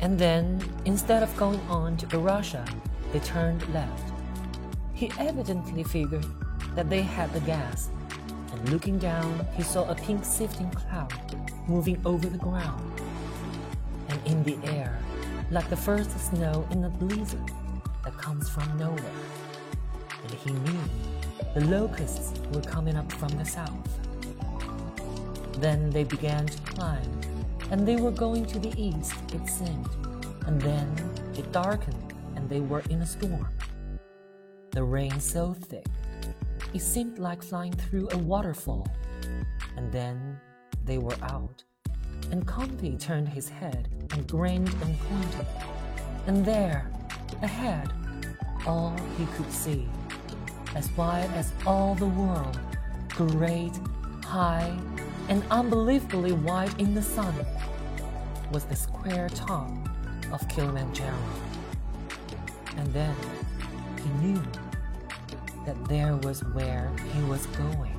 And then, instead of going on to Arusha, they turned left. He evidently figured that they had the gas, and looking down, he saw a pink sifting cloud moving over the ground. And in the air, like the first snow in a blizzard that comes from nowhere. And he knew the locusts were coming up from the south. Then they began to climb, and they were going to the east, it seemed. And then it darkened, and they were in a storm. The rain so thick, it seemed like flying through a waterfall. And then they were out, and Compie turned his head and grinned and pointed. And there, ahead, all he could see, as wide as all the world, great, high, and unbelievably white in the sun, was the square top of Kilimanjaro. And then he knew that there was where he was going.